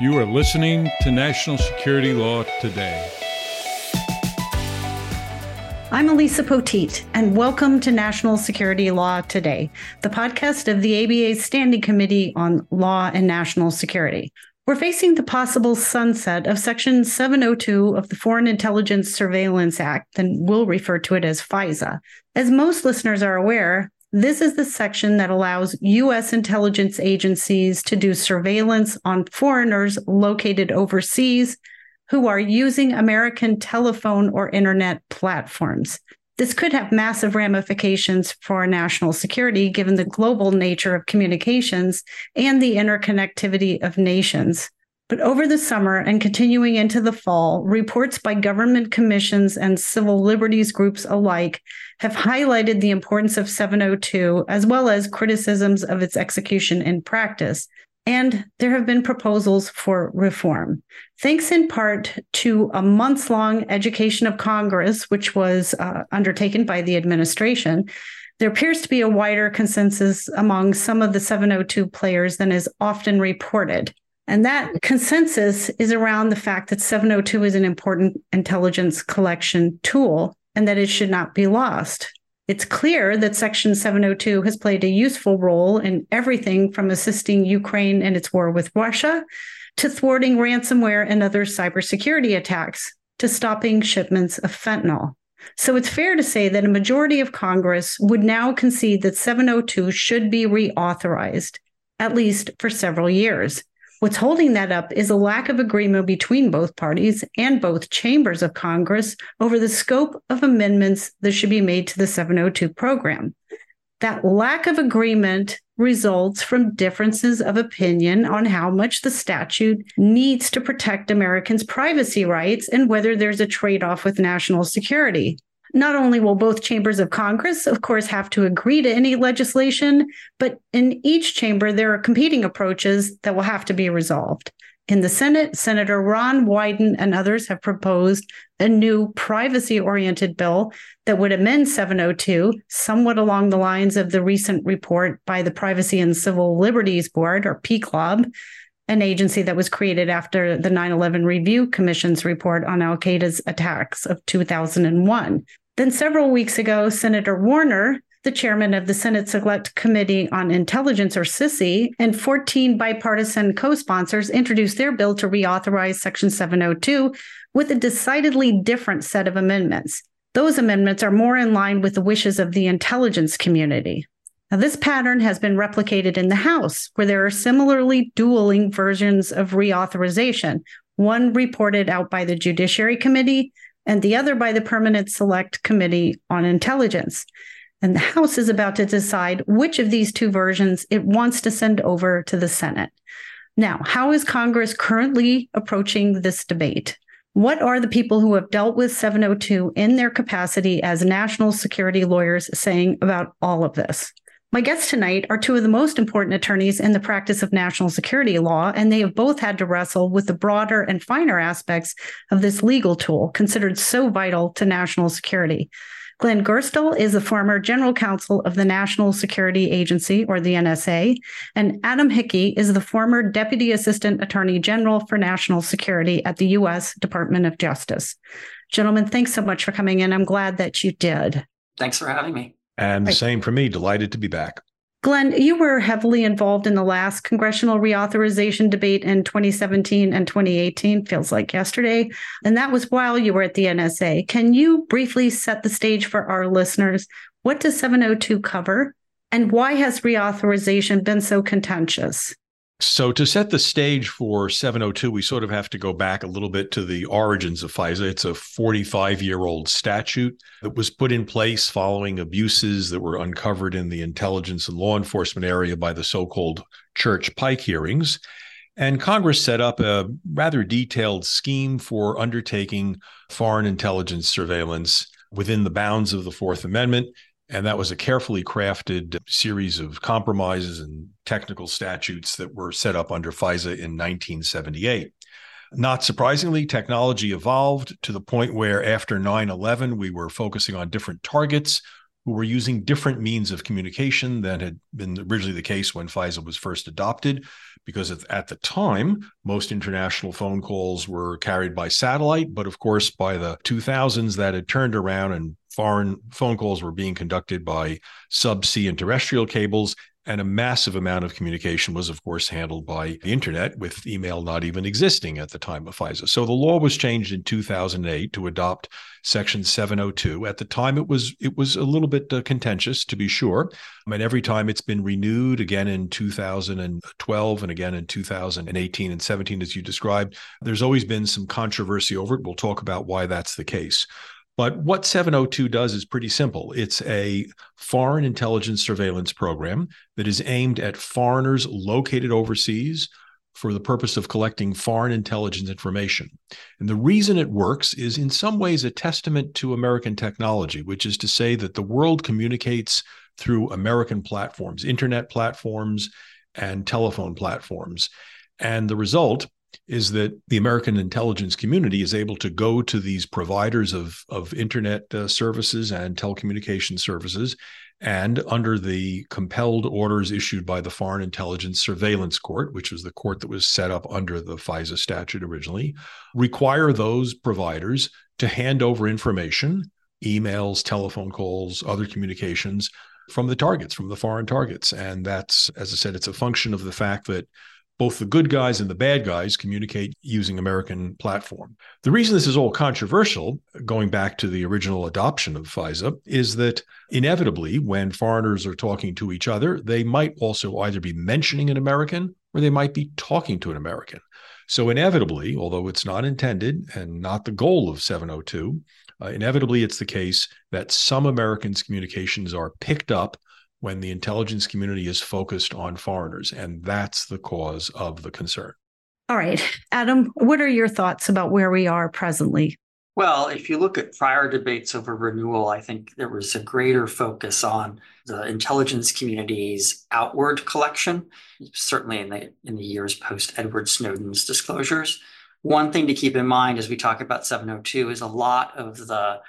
You are listening to National Security Law Today. I'm Elisa Poteet, and welcome to National Security Law Today, the podcast of the ABA's Standing Committee on Law and National Security. We're facing the possible sunset of Section 702 of the Foreign Intelligence Surveillance Act, and we'll refer to it as FISA. As most listeners are aware, this is the section that allows U.S. intelligence agencies to do surveillance on foreigners located overseas who are using American telephone or internet platforms. This could have massive ramifications for national security given the global nature of communications and the interconnectivity of nations. But over the summer and continuing into the fall, reports by government commissions and civil liberties groups alike have highlighted the importance of 702, as well as criticisms of its execution in practice. And there have been proposals for reform. Thanks in part to a months long education of Congress, which was uh, undertaken by the administration, there appears to be a wider consensus among some of the 702 players than is often reported. And that consensus is around the fact that 702 is an important intelligence collection tool and that it should not be lost. It's clear that Section 702 has played a useful role in everything from assisting Ukraine in its war with Russia to thwarting ransomware and other cybersecurity attacks to stopping shipments of fentanyl. So it's fair to say that a majority of Congress would now concede that 702 should be reauthorized, at least for several years. What's holding that up is a lack of agreement between both parties and both chambers of Congress over the scope of amendments that should be made to the 702 program. That lack of agreement results from differences of opinion on how much the statute needs to protect Americans' privacy rights and whether there's a trade off with national security. Not only will both chambers of Congress, of course, have to agree to any legislation, but in each chamber, there are competing approaches that will have to be resolved. In the Senate, Senator Ron Wyden and others have proposed a new privacy oriented bill that would amend 702, somewhat along the lines of the recent report by the Privacy and Civil Liberties Board, or PCLOB, an agency that was created after the 9 11 Review Commission's report on Al Qaeda's attacks of 2001. Then, several weeks ago, Senator Warner, the chairman of the Senate Select Committee on Intelligence, or SSCI, and 14 bipartisan co sponsors introduced their bill to reauthorize Section 702 with a decidedly different set of amendments. Those amendments are more in line with the wishes of the intelligence community. Now, this pattern has been replicated in the House, where there are similarly dueling versions of reauthorization, one reported out by the Judiciary Committee and the other by the Permanent Select Committee on Intelligence. And the House is about to decide which of these two versions it wants to send over to the Senate. Now, how is Congress currently approaching this debate? What are the people who have dealt with 702 in their capacity as national security lawyers saying about all of this? My guests tonight are two of the most important attorneys in the practice of national security law, and they have both had to wrestle with the broader and finer aspects of this legal tool considered so vital to national security. Glenn Gerstell is the former general counsel of the National Security Agency, or the NSA, and Adam Hickey is the former deputy assistant attorney general for national security at the U.S. Department of Justice. Gentlemen, thanks so much for coming in. I'm glad that you did. Thanks for having me. And the same for me. Delighted to be back. Glenn, you were heavily involved in the last congressional reauthorization debate in 2017 and 2018, feels like yesterday. And that was while you were at the NSA. Can you briefly set the stage for our listeners? What does 702 cover? And why has reauthorization been so contentious? So, to set the stage for 702, we sort of have to go back a little bit to the origins of FISA. It's a 45 year old statute that was put in place following abuses that were uncovered in the intelligence and law enforcement area by the so called Church Pike hearings. And Congress set up a rather detailed scheme for undertaking foreign intelligence surveillance within the bounds of the Fourth Amendment and that was a carefully crafted series of compromises and technical statutes that were set up under FISA in 1978. Not surprisingly, technology evolved to the point where after 9 11, we were focusing on different targets who were using different means of communication than had been originally the case when FISA was first adopted. Because at the time, most international phone calls were carried by satellite. But of course, by the 2000s, that had turned around and foreign phone calls were being conducted by subsea and terrestrial cables. And a massive amount of communication was, of course, handled by the internet, with email not even existing at the time of FISA. So the law was changed in 2008 to adopt Section 702. At the time, it was it was a little bit uh, contentious, to be sure. I mean, every time it's been renewed, again in 2012 and again in 2018 and 17, as you described, there's always been some controversy over it. We'll talk about why that's the case. But what 702 does is pretty simple. It's a foreign intelligence surveillance program that is aimed at foreigners located overseas for the purpose of collecting foreign intelligence information. And the reason it works is in some ways a testament to American technology, which is to say that the world communicates through American platforms, internet platforms, and telephone platforms. And the result is that the American intelligence community is able to go to these providers of, of internet uh, services and telecommunication services and under the compelled orders issued by the Foreign Intelligence Surveillance Court, which was the court that was set up under the FISA statute originally, require those providers to hand over information, emails, telephone calls, other communications from the targets, from the foreign targets. And that's, as I said, it's a function of the fact that both the good guys and the bad guys communicate using American platform. The reason this is all controversial, going back to the original adoption of FISA, is that inevitably, when foreigners are talking to each other, they might also either be mentioning an American or they might be talking to an American. So, inevitably, although it's not intended and not the goal of 702, uh, inevitably it's the case that some Americans' communications are picked up when the intelligence community is focused on foreigners. And that's the cause of the concern. All right. Adam, what are your thoughts about where we are presently? Well, if you look at prior debates over renewal, I think there was a greater focus on the intelligence community's outward collection, certainly in the in the years post Edward Snowden's disclosures. One thing to keep in mind as we talk about 702 is a lot of the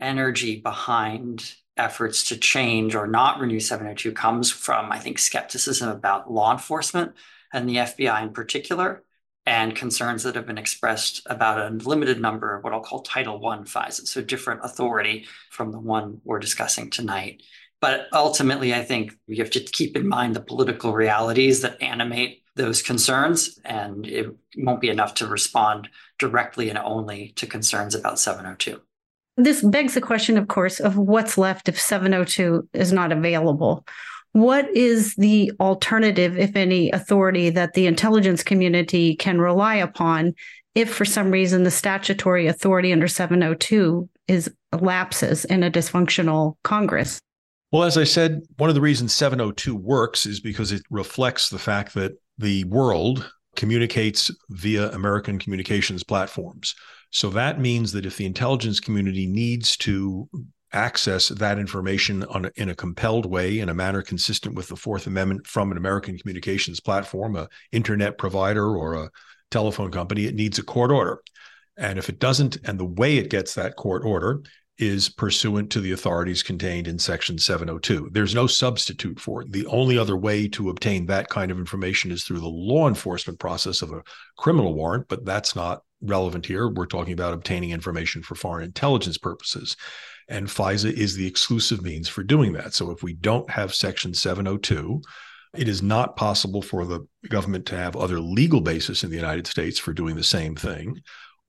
energy behind efforts to change or not renew 702 comes from, I think, skepticism about law enforcement and the FBI in particular, and concerns that have been expressed about a limited number of what I'll call Title I FISA, so different authority from the one we're discussing tonight. But ultimately, I think we have to keep in mind the political realities that animate those concerns, and it won't be enough to respond directly and only to concerns about 702. This begs the question, of course, of what's left if 702 is not available. What is the alternative, if any, authority that the intelligence community can rely upon if for some reason the statutory authority under 702 is lapses in a dysfunctional Congress? Well, as I said, one of the reasons 702 works is because it reflects the fact that the world communicates via American communications platforms. So that means that if the intelligence community needs to access that information on a, in a compelled way in a manner consistent with the Fourth Amendment from an American communications platform, a internet provider or a telephone company, it needs a court order. And if it doesn't, and the way it gets that court order is pursuant to the authorities contained in Section 702. There's no substitute for it. The only other way to obtain that kind of information is through the law enforcement process of a criminal warrant, but that's not relevant here. We're talking about obtaining information for foreign intelligence purposes. And FISA is the exclusive means for doing that. So if we don't have Section 702, it is not possible for the government to have other legal basis in the United States for doing the same thing.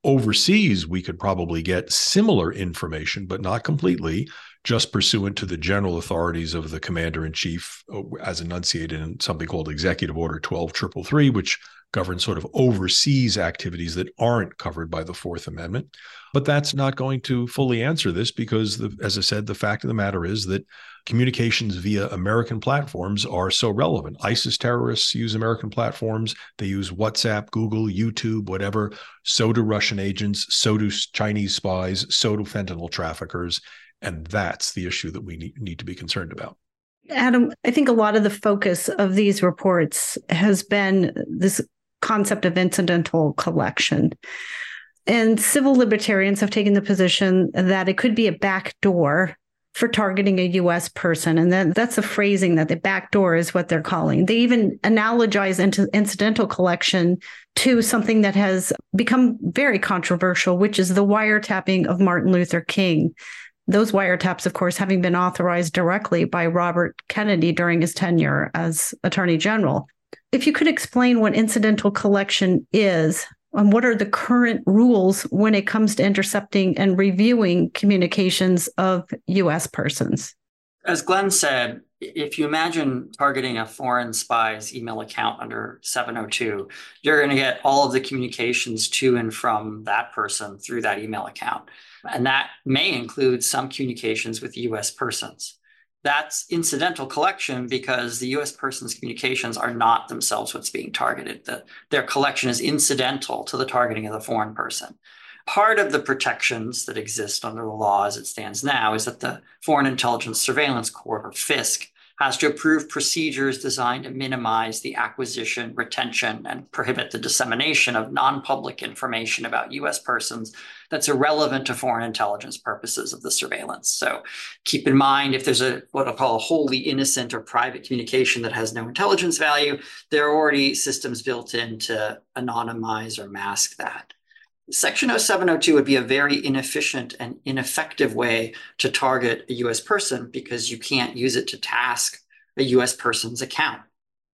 Overseas, we could probably get similar information, but not completely, just pursuant to the general authorities of the commander in chief, uh, as enunciated in something called Executive Order 12333, which governs sort of overseas activities that aren't covered by the Fourth Amendment. But that's not going to fully answer this because, the, as I said, the fact of the matter is that communications via American platforms are so relevant. ISIS terrorists use American platforms. They use WhatsApp, Google, YouTube, whatever. So do Russian agents. So do Chinese spies. So do fentanyl traffickers. And that's the issue that we need, need to be concerned about. Adam, I think a lot of the focus of these reports has been this concept of incidental collection. And civil libertarians have taken the position that it could be a back door for targeting a US person. And then that's the phrasing that the backdoor is what they're calling. They even analogize into incidental collection to something that has become very controversial, which is the wiretapping of Martin Luther King. Those wiretaps, of course, having been authorized directly by Robert Kennedy during his tenure as Attorney General. If you could explain what incidental collection is, and what are the current rules when it comes to intercepting and reviewing communications of US persons? As Glenn said, if you imagine targeting a foreign spy's email account under 702, you're going to get all of the communications to and from that person through that email account. And that may include some communications with US persons that's incidental collection because the US person's communications are not themselves what's being targeted. The, their collection is incidental to the targeting of the foreign person. Part of the protections that exist under the law as it stands now is that the Foreign Intelligence Surveillance Court, or FISC, has to approve procedures designed to minimize the acquisition, retention, and prohibit the dissemination of non-public information about U.S. persons that's irrelevant to foreign intelligence purposes of the surveillance. So keep in mind, if there's a what I'll call a wholly innocent or private communication that has no intelligence value, there are already systems built in to anonymize or mask that. Section 0702 would be a very inefficient and ineffective way to target a US person because you can't use it to task a US person's account.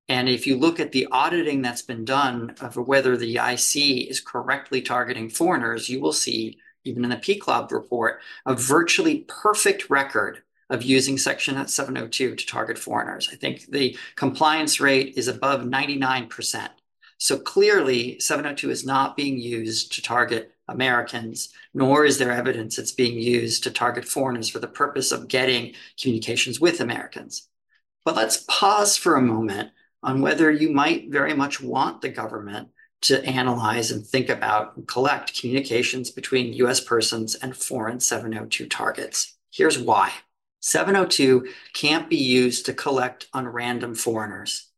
And if you look at the auditing that's been done of whether the IC is correctly targeting foreigners, you will see, even in the PCLOB report, a virtually perfect record of using Section 702 to target foreigners. I think the compliance rate is above 99%. So clearly, 702 is not being used to target Americans, nor is there evidence it's being used to target foreigners for the purpose of getting communications with Americans. But let's pause for a moment on whether you might very much want the government to analyze and think about and collect communications between US persons and foreign 702 targets. Here's why 702 can't be used to collect on random foreigners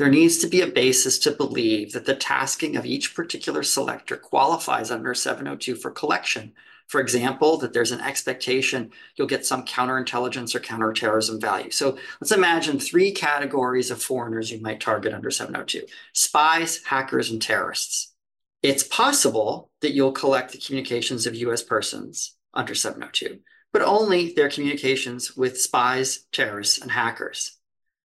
there needs to be a basis to believe that the tasking of each particular selector qualifies under 702 for collection. For example, that there's an expectation you'll get some counterintelligence or counterterrorism value. So let's imagine three categories of foreigners you might target under 702 spies, hackers, and terrorists. It's possible that you'll collect the communications of US persons under 702, but only their communications with spies, terrorists, and hackers.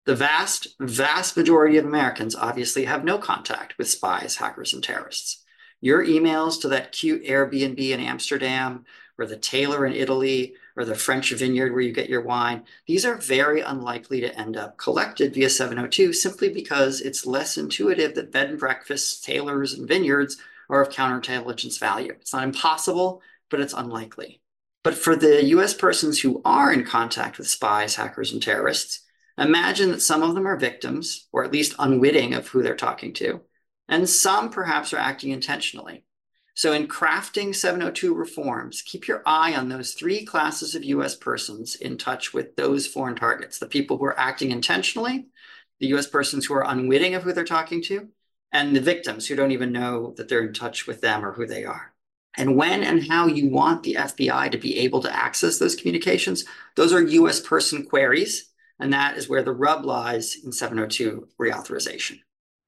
The vast, vast majority of Americans obviously have no contact with spies, hackers, and terrorists. Your emails to that cute Airbnb in Amsterdam, or the tailor in Italy, or the French vineyard where you get your wine, these are very unlikely to end up collected via 702 simply because it's less intuitive that bed and breakfasts, tailors, and vineyards are of counterintelligence value. It's not impossible, but it's unlikely. But for the US persons who are in contact with spies, hackers, and terrorists, Imagine that some of them are victims, or at least unwitting of who they're talking to, and some perhaps are acting intentionally. So, in crafting 702 reforms, keep your eye on those three classes of US persons in touch with those foreign targets the people who are acting intentionally, the US persons who are unwitting of who they're talking to, and the victims who don't even know that they're in touch with them or who they are. And when and how you want the FBI to be able to access those communications, those are US person queries and that is where the rub lies in 702 reauthorization.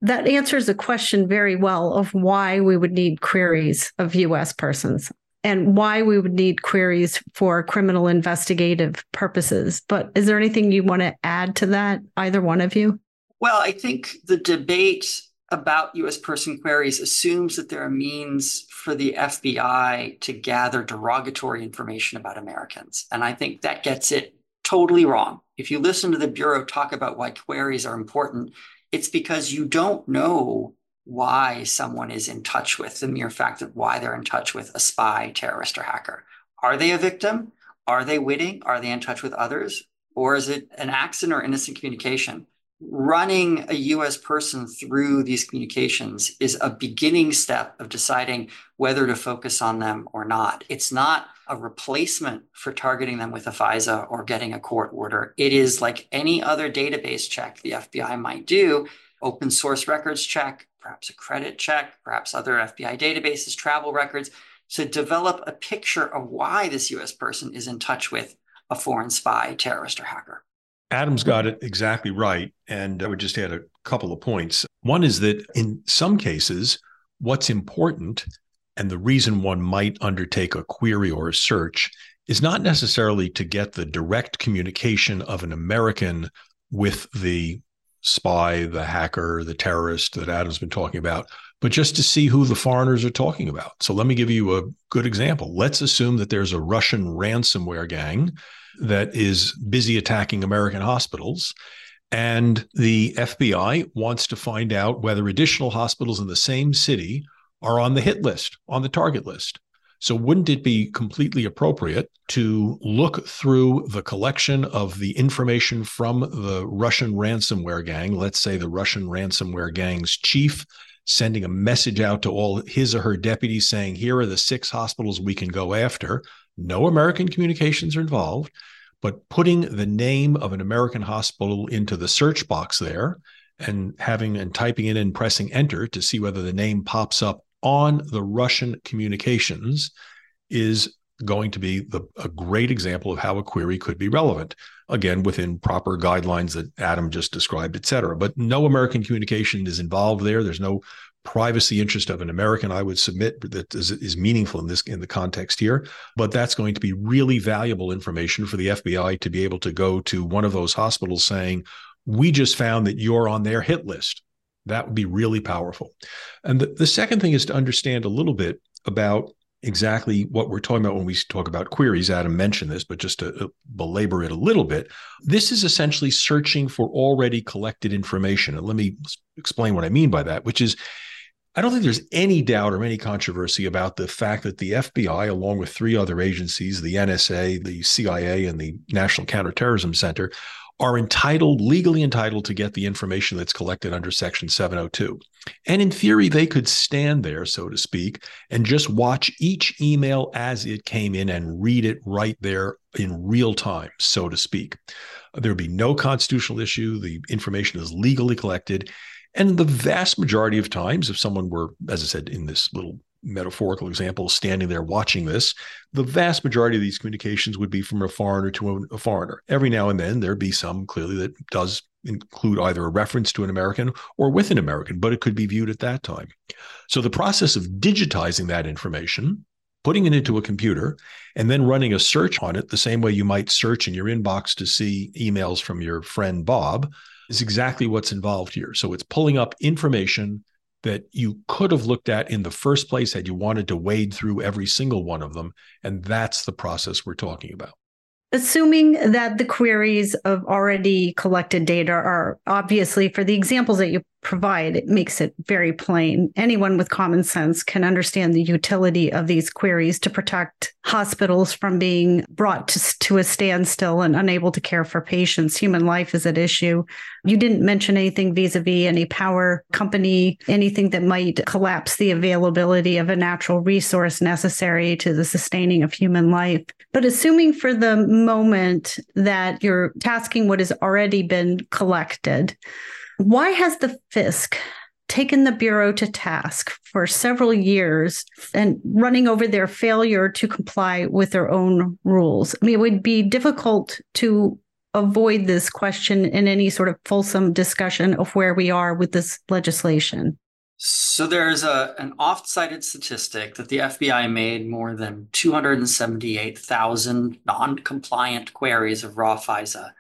That answers the question very well of why we would need queries of US persons and why we would need queries for criminal investigative purposes. But is there anything you want to add to that, either one of you? Well, I think the debate about US person queries assumes that there are means for the FBI to gather derogatory information about Americans. And I think that gets it totally wrong. If you listen to the Bureau talk about why queries are important, it's because you don't know why someone is in touch with the mere fact of why they're in touch with a spy, terrorist, or hacker. Are they a victim? Are they witting? Are they in touch with others? Or is it an accident or innocent communication? running a US person through these communications is a beginning step of deciding whether to focus on them or not. It's not a replacement for targeting them with a FISA or getting a court order. It is like any other database check the FBI might do, open source records check, perhaps a credit check, perhaps other FBI databases, travel records, to develop a picture of why this US person is in touch with a foreign spy, terrorist, or hacker. Adam's got it exactly right. And I would just add a couple of points. One is that in some cases, what's important and the reason one might undertake a query or a search is not necessarily to get the direct communication of an American with the spy, the hacker, the terrorist that Adam's been talking about, but just to see who the foreigners are talking about. So let me give you a good example. Let's assume that there's a Russian ransomware gang that is busy attacking American hospitals. And the FBI wants to find out whether additional hospitals in the same city are on the hit list, on the target list. So, wouldn't it be completely appropriate to look through the collection of the information from the Russian ransomware gang, let's say the Russian ransomware gang's chief, sending a message out to all his or her deputies saying, here are the six hospitals we can go after? No American communications are involved, but putting the name of an American hospital into the search box there and having and typing it in, pressing enter to see whether the name pops up on the Russian communications is going to be the, a great example of how a query could be relevant. Again, within proper guidelines that Adam just described, et cetera. But no American communication is involved there. There's no privacy interest of an American, I would submit that is, is, meaningful in this in the context here. But that's going to be really valuable information for the FBI to be able to go to one of those hospitals saying, "We just found that you're on their hit list." That would be really powerful. And the, the second thing is to understand a little bit about exactly what we're talking about when we talk about queries. Adam mentioned this, but just to uh, belabor it a little bit, this is essentially searching for already collected information. And let me explain what I mean by that, which is I don't think there's any doubt or any controversy about the fact that the FBI, along with three other agencies, the NSA, the CIA, and the National Counterterrorism Center, are entitled, legally entitled to get the information that's collected under Section 702. And in theory, they could stand there, so to speak, and just watch each email as it came in and read it right there in real time, so to speak. There would be no constitutional issue. The information is legally collected. And the vast majority of times, if someone were, as I said, in this little metaphorical example, standing there watching this, the vast majority of these communications would be from a foreigner to a, foreigner. Every now and then there'd be some clearly that does include either a reference to an American or with an American, but it could be viewed at that time. So the process of digitizing that information, putting it into a computer, and then running a search on it the same way you might search in your inbox to see emails from your friend Bob is exactly what's involved here. So it's pulling up information that you could have looked at in the first place had you wanted to wade through every single one of them. And that's the process we're talking about. Assuming that the queries of already collected data are obviously for the examples that you provide, it makes it very plain. Anyone with common sense can understand the utility of these queries to protect hospitals from being brought to, to a standstill and unable to care for patients. Human life is at issue. You didn't mention anything vis a vis any power company, anything that might collapse the availability of a natural resource necessary to the sustaining of human life. But assuming for the moment that you're tasking what has already been collected, why has the FISC taken the Bureau to task for several years and running over their failure to comply with their own rules? I mean, it would be difficult to avoid this question in any sort of fulsome discussion of where we are with this legislation. So there's a an oft-cited statistic that the FBI made more than 278,000 non-compliant queries of raw FISA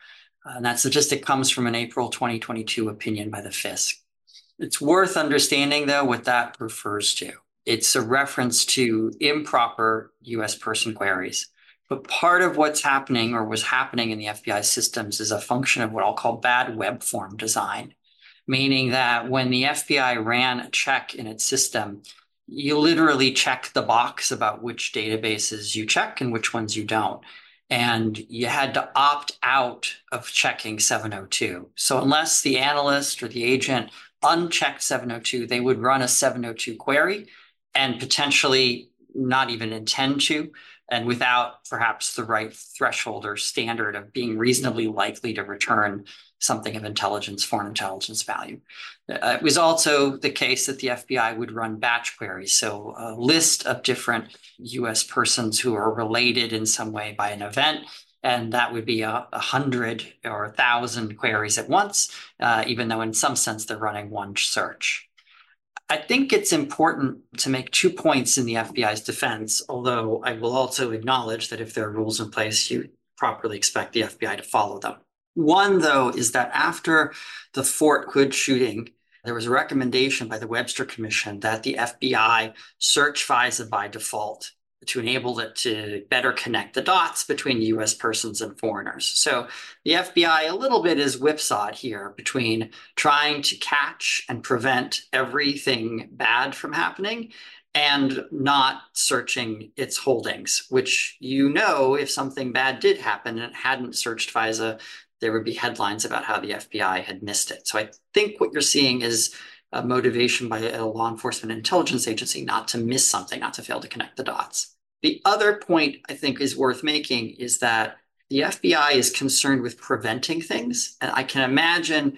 and that statistic comes from an April 2022 opinion by the FISC. It's worth understanding, though, what that refers to. It's a reference to improper US person queries. But part of what's happening or was happening in the FBI systems is a function of what I'll call bad web form design, meaning that when the FBI ran a check in its system, you literally check the box about which databases you check and which ones you don't and you had to opt out of checking 702. So unless the analyst or the agent unchecked 702, they would run a 702 query and potentially not even intend to, and without perhaps the right threshold or standard of being reasonably likely to return something of intelligence, foreign intelligence value. Uh, it was also the case that the FBI would run batch queries. So a list of different US persons who are related in some way by an event. and that would be a, a hundred or a thousand queries at once, uh, even though in some sense they're running one search. I think it's important to make two points in the FBI's defense, although I will also acknowledge that if there are rules in place, you properly expect the FBI to follow them. One, though, is that after the Fort Hood shooting, there was a recommendation by the Webster Commission that the FBI search FISA by default to enable it to better connect the dots between US persons and foreigners. So the FBI a little bit is whipsawed here between trying to catch and prevent everything bad from happening and not searching its holdings, which you know if something bad did happen and it hadn't searched FISA, there would be headlines about how the FBI had missed it. So I think what you're seeing is a motivation by a law enforcement intelligence agency not to miss something, not to fail to connect the dots. The other point I think is worth making is that the FBI is concerned with preventing things. And I can imagine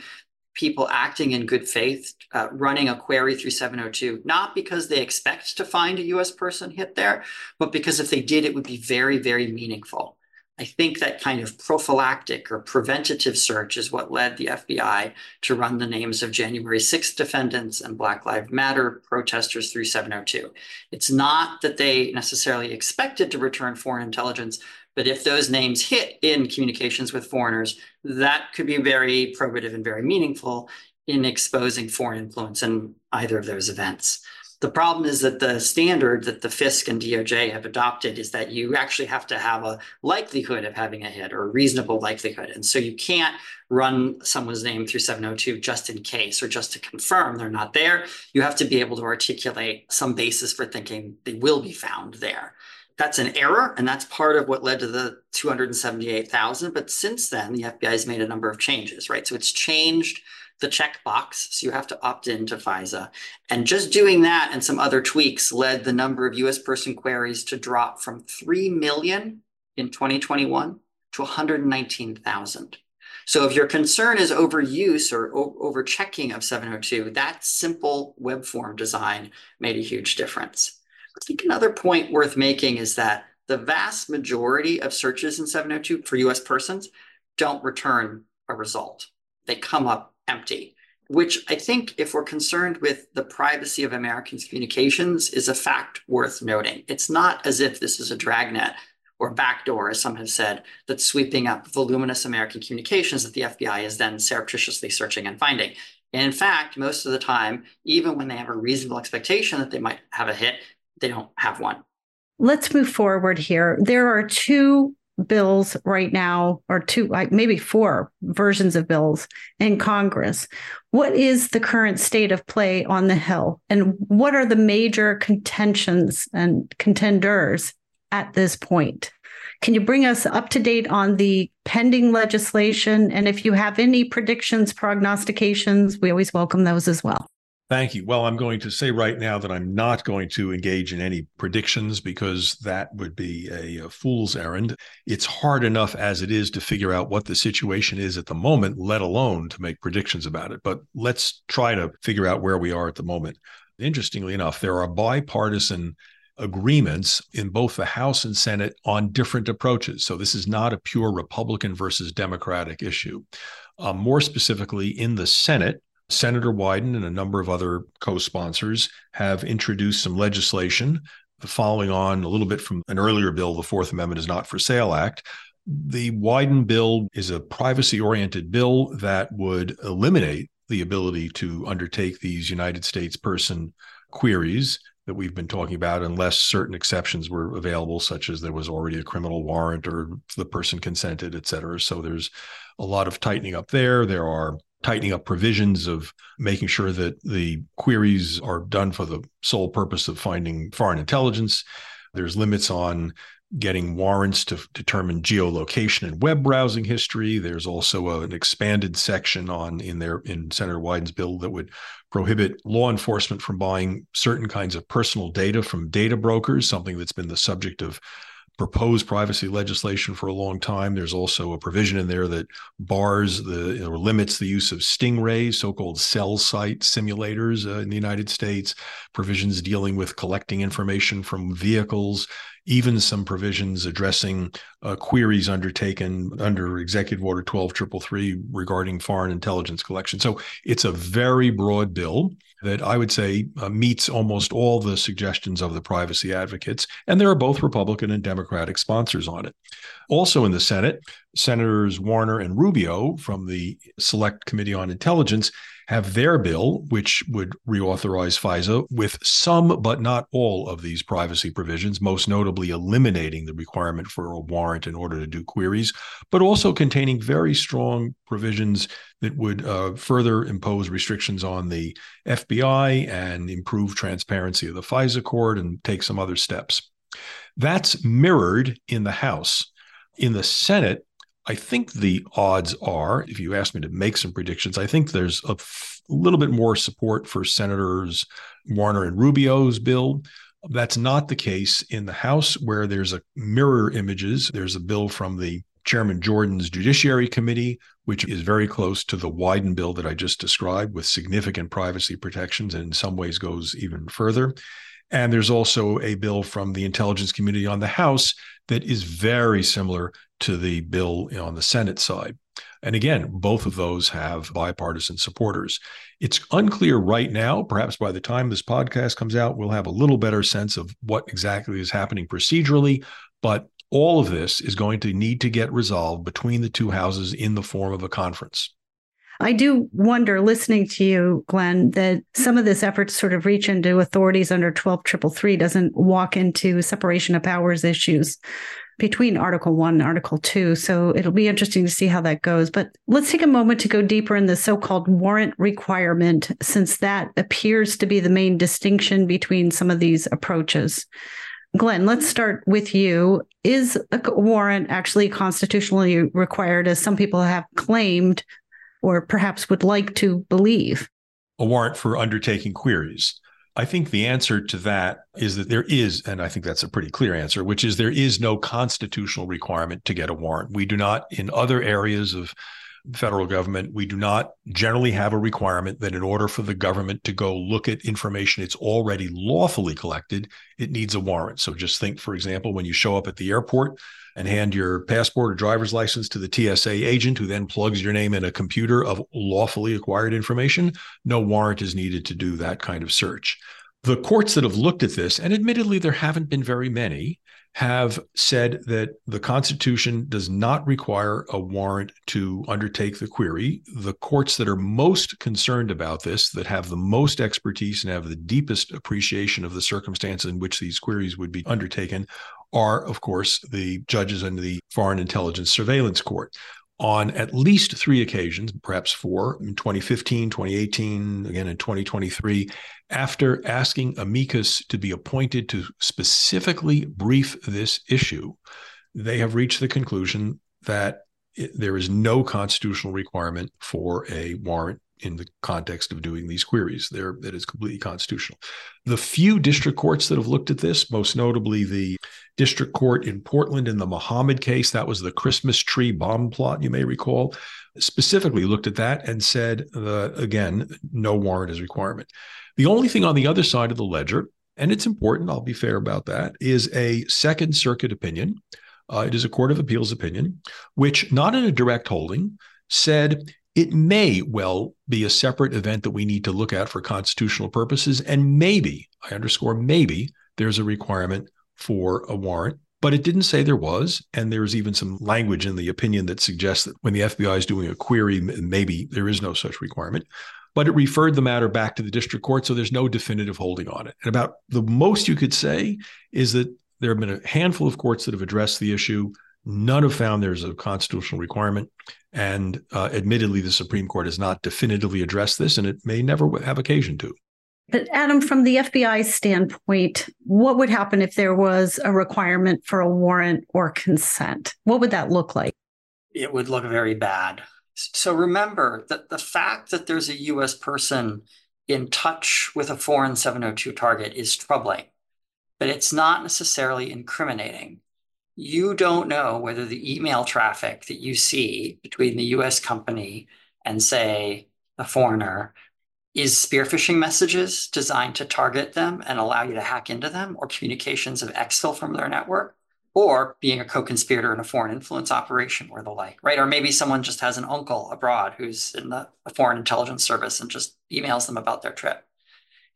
people acting in good faith, uh, running a query through 702, not because they expect to find a US person hit there, but because if they did, it would be very, very meaningful. I think that kind of prophylactic or preventative search is what led the FBI to run the names of January 6th defendants and Black Lives Matter protesters through 702. It's not that they necessarily expected to return foreign intelligence, but if those names hit in communications with foreigners, that could be very probative and very meaningful in exposing foreign influence in either of those events. The problem is that the standard that the FISC and DOJ have adopted is that you actually have to have a likelihood of having a hit or a reasonable likelihood. And so you can't run someone's name through 702 just in case or just to confirm they're not there. You have to be able to articulate some basis for thinking they will be found there. That's an error, and that's part of what led to the 278,000. But since then, the FBI has made a number of changes, right? So it's changed the checkbox. So you have to opt into FISA. And just doing that and some other tweaks led the number of US person queries to drop from 3 million in 2021 to 119,000. So if your concern is overuse or over checking of 702, that simple web form design made a huge difference. I think another point worth making is that the vast majority of searches in 702 for US persons don't return a result. They come up empty, which I think, if we're concerned with the privacy of Americans' communications, is a fact worth noting. It's not as if this is a dragnet or backdoor, as some have said, that's sweeping up voluminous American communications that the FBI is then surreptitiously searching and finding. And in fact, most of the time, even when they have a reasonable expectation that they might have a hit, they don't have one. Let's move forward here. There are two bills right now, or two, like maybe four versions of bills in Congress. What is the current state of play on the Hill? And what are the major contentions and contenders at this point? Can you bring us up to date on the pending legislation? And if you have any predictions, prognostications, we always welcome those as well. Thank you. Well, I'm going to say right now that I'm not going to engage in any predictions because that would be a, a, fool's errand. It's hard enough as it is to figure out what the situation is at the moment, let alone to make predictions about it. But let's try to figure out where we are at the moment. Interestingly enough, there are bipartisan agreements in both the House and Senate on different approaches. So this is not a pure Republican versus Democratic issue. Uh, more specifically, in the Senate, Senator Wyden and a number of other co sponsors have introduced some legislation following on a little bit from an earlier bill, the Fourth Amendment is Not for Sale Act. The Wyden bill is a privacy oriented bill that would eliminate the ability to undertake these United States person queries that we've been talking about, unless certain exceptions were available, such as there was already a criminal warrant or the person consented, et cetera. So there's a lot of tightening up there. There are tightening up provisions of making sure that the queries are done for the sole purpose of finding foreign intelligence. There's limits on getting warrants to determine geolocation and web browsing history. There's also a, an expanded section on in there in Senator Wyden's bill that would prohibit law enforcement from buying certain kinds of personal data from data brokers, something that's been the subject of proposed privacy legislation for a long time. There's also a provision in there that bars the or limits the use of stingrays, so-called cell site simulators uh, in the United States. Provisions dealing with collecting information from vehicles. Even some provisions addressing uh, queries undertaken under Executive Order 12333 regarding foreign intelligence collection. So it's a very broad bill that I would say uh, meets almost all the suggestions of the privacy advocates. And there are both Republican and Democratic sponsors on it. Also in the Senate, Senators Warner and Rubio from the Select Committee on Intelligence have their bill, which would reauthorize FISA with some but not all of these privacy provisions, most notably eliminating the requirement for a warrant in order to do queries, but also containing very strong provisions that would uh, further impose restrictions on the FBI and improve transparency of the FISA court and take some other steps. That's mirrored in the House. In the Senate, I think the odds are, if you ask me to make some predictions, I think there's a little bit more support for Senators Warner and Rubio's bill. That's not the case in the House, where there's a mirror images. There's a bill from the Chairman Jordan's Judiciary Committee, which is very close to the Wyden bill that I just described, with significant privacy protections and in some ways goes even further. And there's also a bill from the intelligence community on the House that is very similar to the bill on the Senate side. And again, both of those have bipartisan supporters. It's unclear right now. Perhaps by the time this podcast comes out, we'll have a little better sense of what exactly is happening procedurally. But all of this is going to need to get resolved between the two houses in the form of a conference. I do wonder, listening to you, Glenn, that some of this effort to sort of reach into authorities under 12333 doesn't walk into separation of powers issues between Article 1 and Article 2. So it'll be interesting to see how that goes. But let's take a moment to go deeper in the so called warrant requirement, since that appears to be the main distinction between some of these approaches. Glenn, let's start with you. Is a warrant actually constitutionally required, as some people have claimed or perhaps would like to believe? A warrant for undertaking queries. I think the answer to that is that there is, and I think that's a pretty clear answer, which is there is no constitutional requirement to get a warrant. We do not, in other areas of federal government, we do not generally have a requirement that in order for the government to go look at information it's already lawfully collected, it needs a warrant. So just think, for example, when you show up at the airport and hand your passport or driver's license to the TSA agent who then plugs your name in a computer of lawfully acquired information, no warrant is needed to do that kind of search. The courts that have looked at this, and admittedly there haven't been very many, have said that the Constitution does not require a warrant to undertake the query. The courts that are most concerned about this, that have the most expertise and have the deepest appreciation of the circumstances in which these queries would be undertaken, are, of course, the judges under the Foreign Intelligence Surveillance Court on at least three occasions, perhaps four, in 2015, 2018, again in 2023, after asking amicus to be appointed to specifically brief this issue, they have reached the conclusion that it, there is no constitutional requirement for a warrant in the context of doing these queries. There, that is completely constitutional. The few district courts that have looked at this, most notably the district court in Portland in the Mohamud case, that was the Christmas tree bomb plot, you may recall, specifically looked at that and said, uh, again, no warrant is requirement. The only thing on the other side of the ledger, and it's important, I'll be fair about that, is a Second Circuit opinion. Uh, it is a Court of Appeals opinion, which, not in a direct holding, said it may well be a separate event that we need to look at for constitutional purposes. And maybe, I underscore maybe, there's a requirement for a warrant, but it didn't say there was. And there's even some language in the opinion that suggests that when the FBI is doing a query, maybe there is no such requirement. But it referred the matter back to the district court, so there's no definitive holding on it. And about the most you could say is that there have been a handful of courts that have addressed the issue. None have found there's a constitutional requirement. And uh, admittedly, the Supreme Court has not definitively addressed this, and it may never have occasion to. But Adam, from the FBI standpoint, what would happen if there was a requirement for a warrant or consent? What would that look like? It would look very bad. So remember that the fact that there's a US person in touch with a foreign 702 target is troubling, but it's not necessarily incriminating. you don't know whether the email traffic that you see between the US company and, say, a foreigner is spear phishing messages designed to target them and allow you to hack into them, or communications of exfil from their network, or being a co-conspirator in a foreign influence operation or the like, right? Or maybe someone just has an uncle abroad who's in the foreign intelligence service and just emails them about their trip.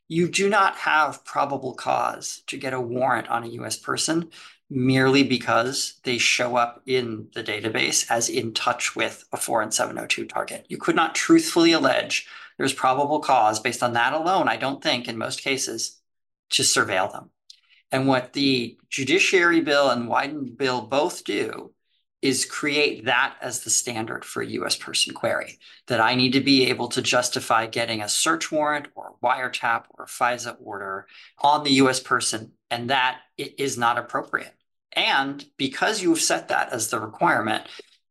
You do not have probable cause to get a warrant on a US person merely because they show up in the database as in touch with a foreign 702 target. You could not truthfully allege there's probable cause based on that alone, I don't think, in most cases, to surveil them. And what the Judiciary Bill and Wyden Bill both do is create that as the standard for a US person query, that I need to be able to justify getting a search warrant or wiretap or FISA order on the US person, and that it is not appropriate. And because you've set that as the requirement,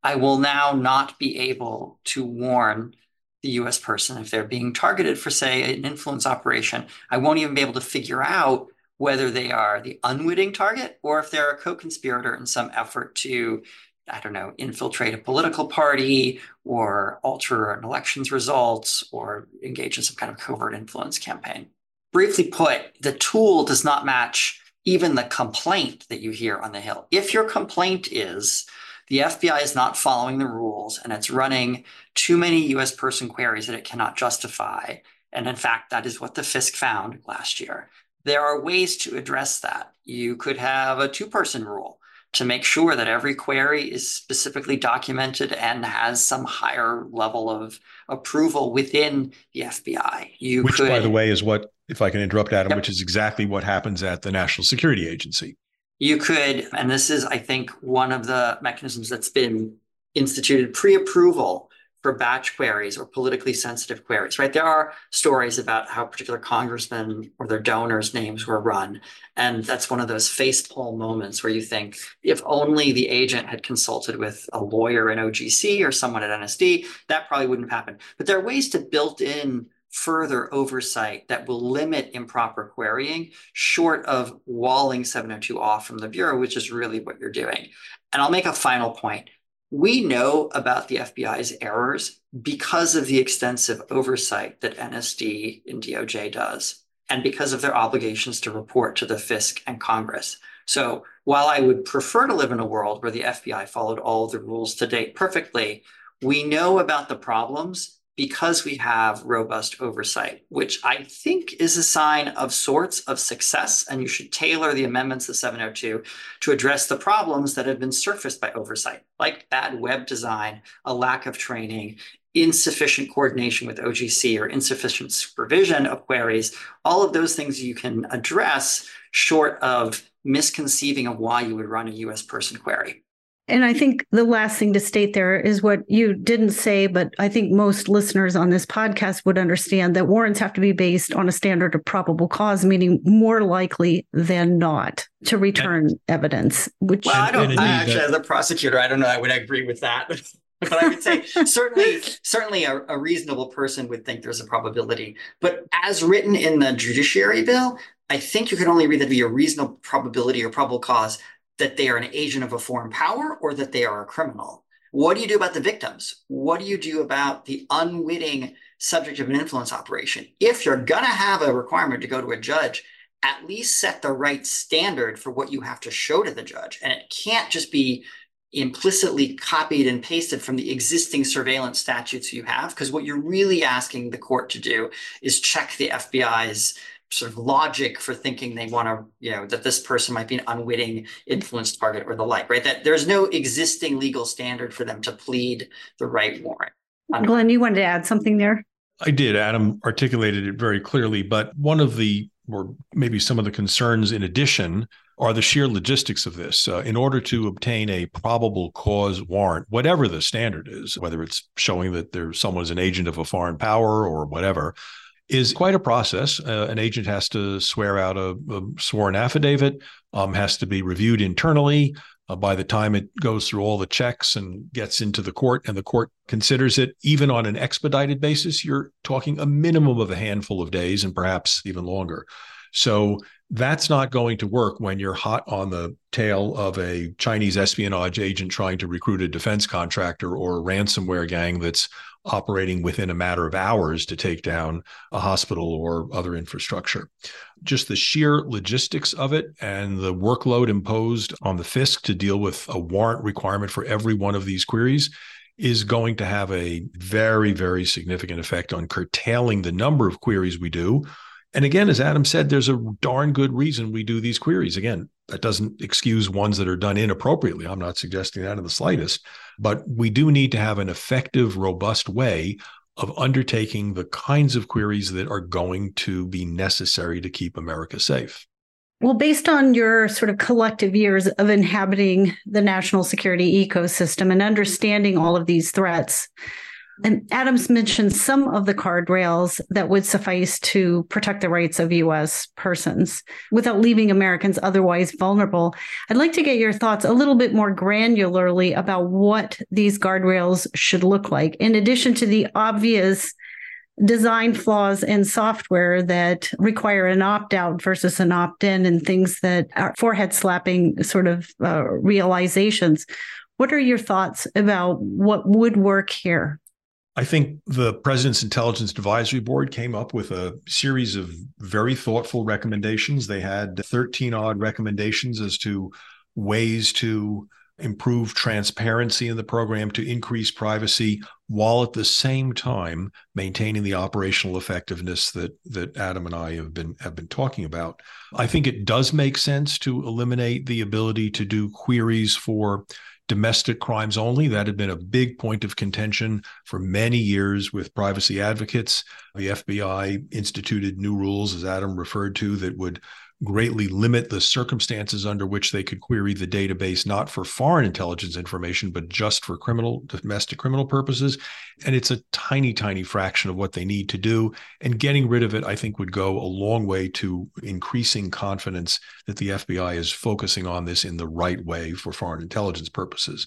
I will now not be able to warn the US person if they're being targeted for, say, an influence operation. I won't even be able to figure out whether they are the unwitting target or if they're a co conspirator in some effort to, I don't know, infiltrate a political party or alter an election's results or engage in some kind of covert influence campaign. Briefly put, the tool does not match even the complaint that you hear on the Hill. If your complaint is the FBI is not following the rules and it's running too many US person queries that it cannot justify, and in fact, that is what the FISC found last year, there are ways to address that. You could have a two person rule to make sure that every query is specifically documented and has some higher level of approval within the FBI. You which, could, by the way, is what, if I can interrupt, Adam, yep. which is exactly what happens at the National Security Agency. You could, and this is, I think, one of the mechanisms that's been instituted pre approval for batch queries or politically sensitive queries, right? There are stories about how particular congressmen or their donors' names were run. And that's one of those face pull moments where you think, if only the agent had consulted with a lawyer in OGC or someone at NSD, that probably wouldn't have happened. But there are ways to build in further oversight that will limit improper querying short of walling 702 off from the Bureau, which is really what you're doing. And I'll make a final point we know about the FBI's errors because of the extensive oversight that NSD and DOJ does, and because of their obligations to report to the FISC and Congress. So while I would prefer to live in a world where the FBI followed all the rules to date perfectly, we know about the problems because we have robust oversight, which I think is a sign of sorts of success. And you should tailor the amendments to 702 to address the problems that have been surfaced by oversight, like bad web design, a lack of training, insufficient coordination with OGC or insufficient supervision of queries. All of those things you can address short of misconceiving of why you would run a US person query. And I think the last thing to state there is what you didn't say, but I think most listeners on this podcast would understand that warrants have to be based on a standard of probable cause, meaning more likely than not to return and, evidence. Which well, I don't. I actually, as a prosecutor, I don't know. I would agree with that. but I would say certainly, certainly a, a reasonable person would think there's a probability. But as written in the judiciary bill, I think you can only read that to be a reasonable probability or probable cause that they are an agent of a foreign power or that they are a criminal. What do you do about the victims? What do you do about the unwitting subject of an influence operation? If you're going to have a requirement to go to a judge, at least set the right standard for what you have to show to the judge. And it can't just be implicitly copied and pasted from the existing surveillance statutes you have, because what you're really asking the court to do is check the FBI's sort of logic for thinking they want to, you know, that this person might be an unwitting influence target or the like, right? That there's no existing legal standard for them to plead the right warrant. Glenn, you wanted to add something there? I did. Adam articulated it very clearly, but one of the, or maybe some of the concerns in addition, are the sheer logistics of this. Uh, in order to obtain a probable cause warrant, whatever the standard is, whether it's showing that there's someone's an agent of a foreign power or whatever, is quite a process. Uh, an agent has to swear out a, a sworn affidavit, um, has to be reviewed internally. Uh, by the time it goes through all the checks and gets into the court, and the court considers it, even on an expedited basis, you're talking a minimum of a handful of days and perhaps even longer. So That's not going to work when you're hot on the tail of a Chinese espionage agent trying to recruit a defense contractor or a ransomware gang that's operating within a matter of hours to take down a hospital or other infrastructure. Just the sheer logistics of it and the workload imposed on the FISC to deal with a warrant requirement for every one of these queries is going to have a very, very significant effect on curtailing the number of queries we do and again, as Adam said, there's a darn good reason we do these queries. Again, that doesn't excuse ones that are done inappropriately. I'm not suggesting that in the slightest, but we do need to have an effective, robust way of undertaking the kinds of queries that are going to be necessary to keep America safe. Well, based on your sort of collective years of inhabiting the national security ecosystem and understanding all of these threats, and Adams mentioned some of the guardrails that would suffice to protect the rights of US persons without leaving Americans otherwise vulnerable. I'd like to get your thoughts a little bit more granularly about what these guardrails should look like, in addition to the obvious design flaws in software that require an opt out versus an opt in and things that are forehead slapping sort of uh, realizations. What are your thoughts about what would work here? I think the President's Intelligence Advisory Board came up with a series of very thoughtful recommendations. They had 13 odd recommendations as to ways to improve transparency in the program to increase privacy while at the same time maintaining the operational effectiveness that that Adam and I have been have been talking about. I think it does make sense to eliminate the ability to do queries for domestic crimes only. That had been a big point of contention for many years with privacy advocates. The FBI instituted new rules, as Adam referred to, that would greatly limit the circumstances under which they could query the database, not for foreign intelligence information, but just for criminal, domestic criminal purposes. And it's a tiny, tiny fraction of what they need to do. And getting rid of it, I think, would go a long way to increasing confidence that the FBI is focusing on this in the right way for foreign intelligence purposes.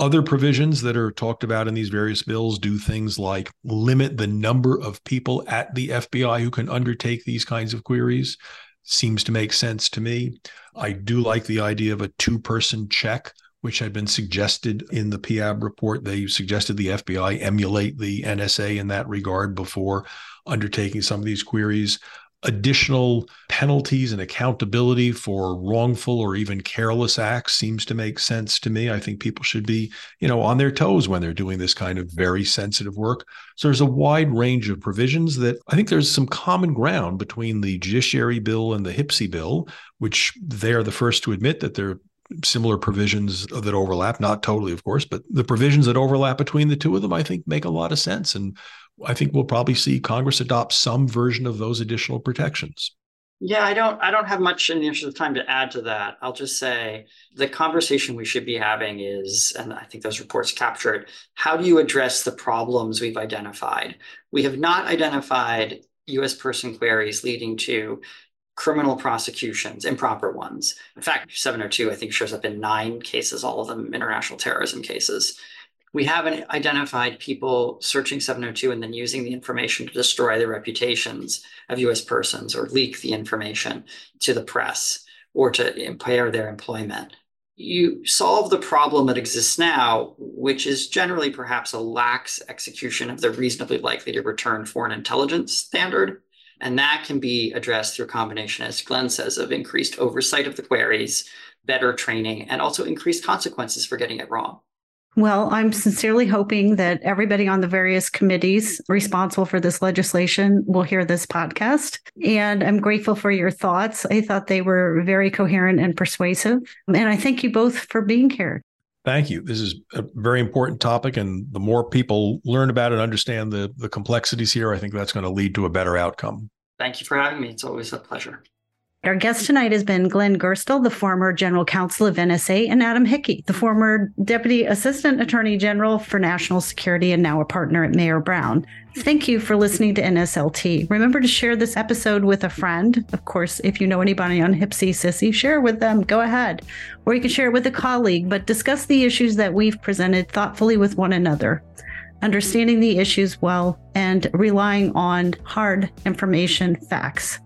Other provisions that are talked about in these various bills do things like limit the number of people at the FBI who can undertake these kinds of queries seems to make sense to me. I do like the idea of a two person check, which had been suggested in the PIAB report. They suggested the FBI emulate the NSA in that regard before undertaking some of these queries additional penalties and accountability for wrongful or even careless acts seems to make sense to me. I think people should be, you know, on their toes when they're doing this kind of very sensitive work. So there's a wide range of provisions that I think there's some common ground between the judiciary bill and the HPSCI bill, which they are the first to admit that there are similar provisions that overlap, not totally, of course, but the provisions that overlap between the two of them, I think, make a lot of sense. And I think we'll probably see Congress adopt some version of those additional protections. Yeah, I don't I don't have much in the interest of time to add to that. I'll just say the conversation we should be having is, and I think those reports capture it, how do you address the problems we've identified? We have not identified US person queries leading to criminal prosecutions, improper ones. In fact, 702, I think, shows up in nine cases, all of them international terrorism cases we haven't identified people searching 702 and then using the information to destroy the reputations of US persons or leak the information to the press or to impair their employment. You solve the problem that exists now, which is generally perhaps a lax execution of the reasonably likely to return foreign intelligence standard. And that can be addressed through a combination, as Glenn says, of increased oversight of the queries, better training, and also increased consequences for getting it wrong. Well, I'm sincerely hoping that everybody on the various committees responsible for this legislation will hear this podcast. And I'm grateful for your thoughts. I thought they were very coherent and persuasive. And I thank you both for being here. Thank you. This is a very important topic. And the more people learn about it, understand the, the complexities here, I think that's going to lead to a better outcome. Thank you for having me. It's always a pleasure. Our guest tonight has been Glenn Gerstell, the former general counsel of NSA, and Adam Hickey, the former deputy assistant attorney general for national security and now a partner at Mayer Brown. Thank you for listening to NSLT. Remember to share this episode with a friend. Of course, if you know anybody on HPSCI SSCI, share with them. Go ahead. Or you can share it with a colleague, but discuss the issues that we've presented thoughtfully with one another understanding the issues well, and relying on hard information facts.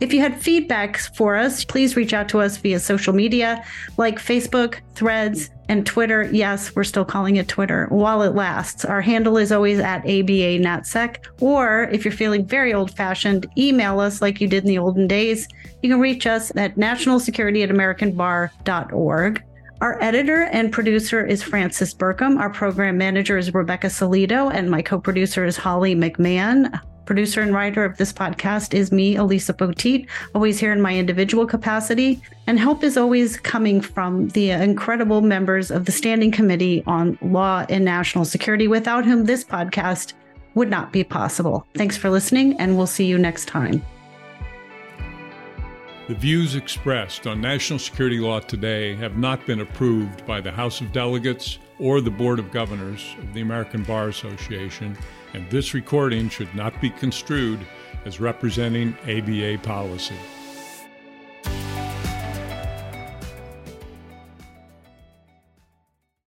If you had feedback for us, please reach out to us via social media like Facebook, Threads, and Twitter. Yes, we're still calling it Twitter while it lasts. Our handle is always at ABA NatSec. Or if you're feeling very old fashioned, email us like you did in the olden days. You can reach us at nationalsecurity at americanbar.org. Our editor and producer is Francis Burkham. Our program manager is Rebecca Salido, and my co producer is Holly McMahon. Producer and writer of this podcast is me, Elisa Poteet, always here in my individual capacity. And help is always coming from the incredible members of the Standing Committee on Law and National Security, without whom this podcast would not be possible. Thanks for listening, and we'll see you next time. The views expressed on national security law today have not been approved by the House of Delegates or the Board of Governors of the American Bar Association and this recording should not be construed as representing ABA policy.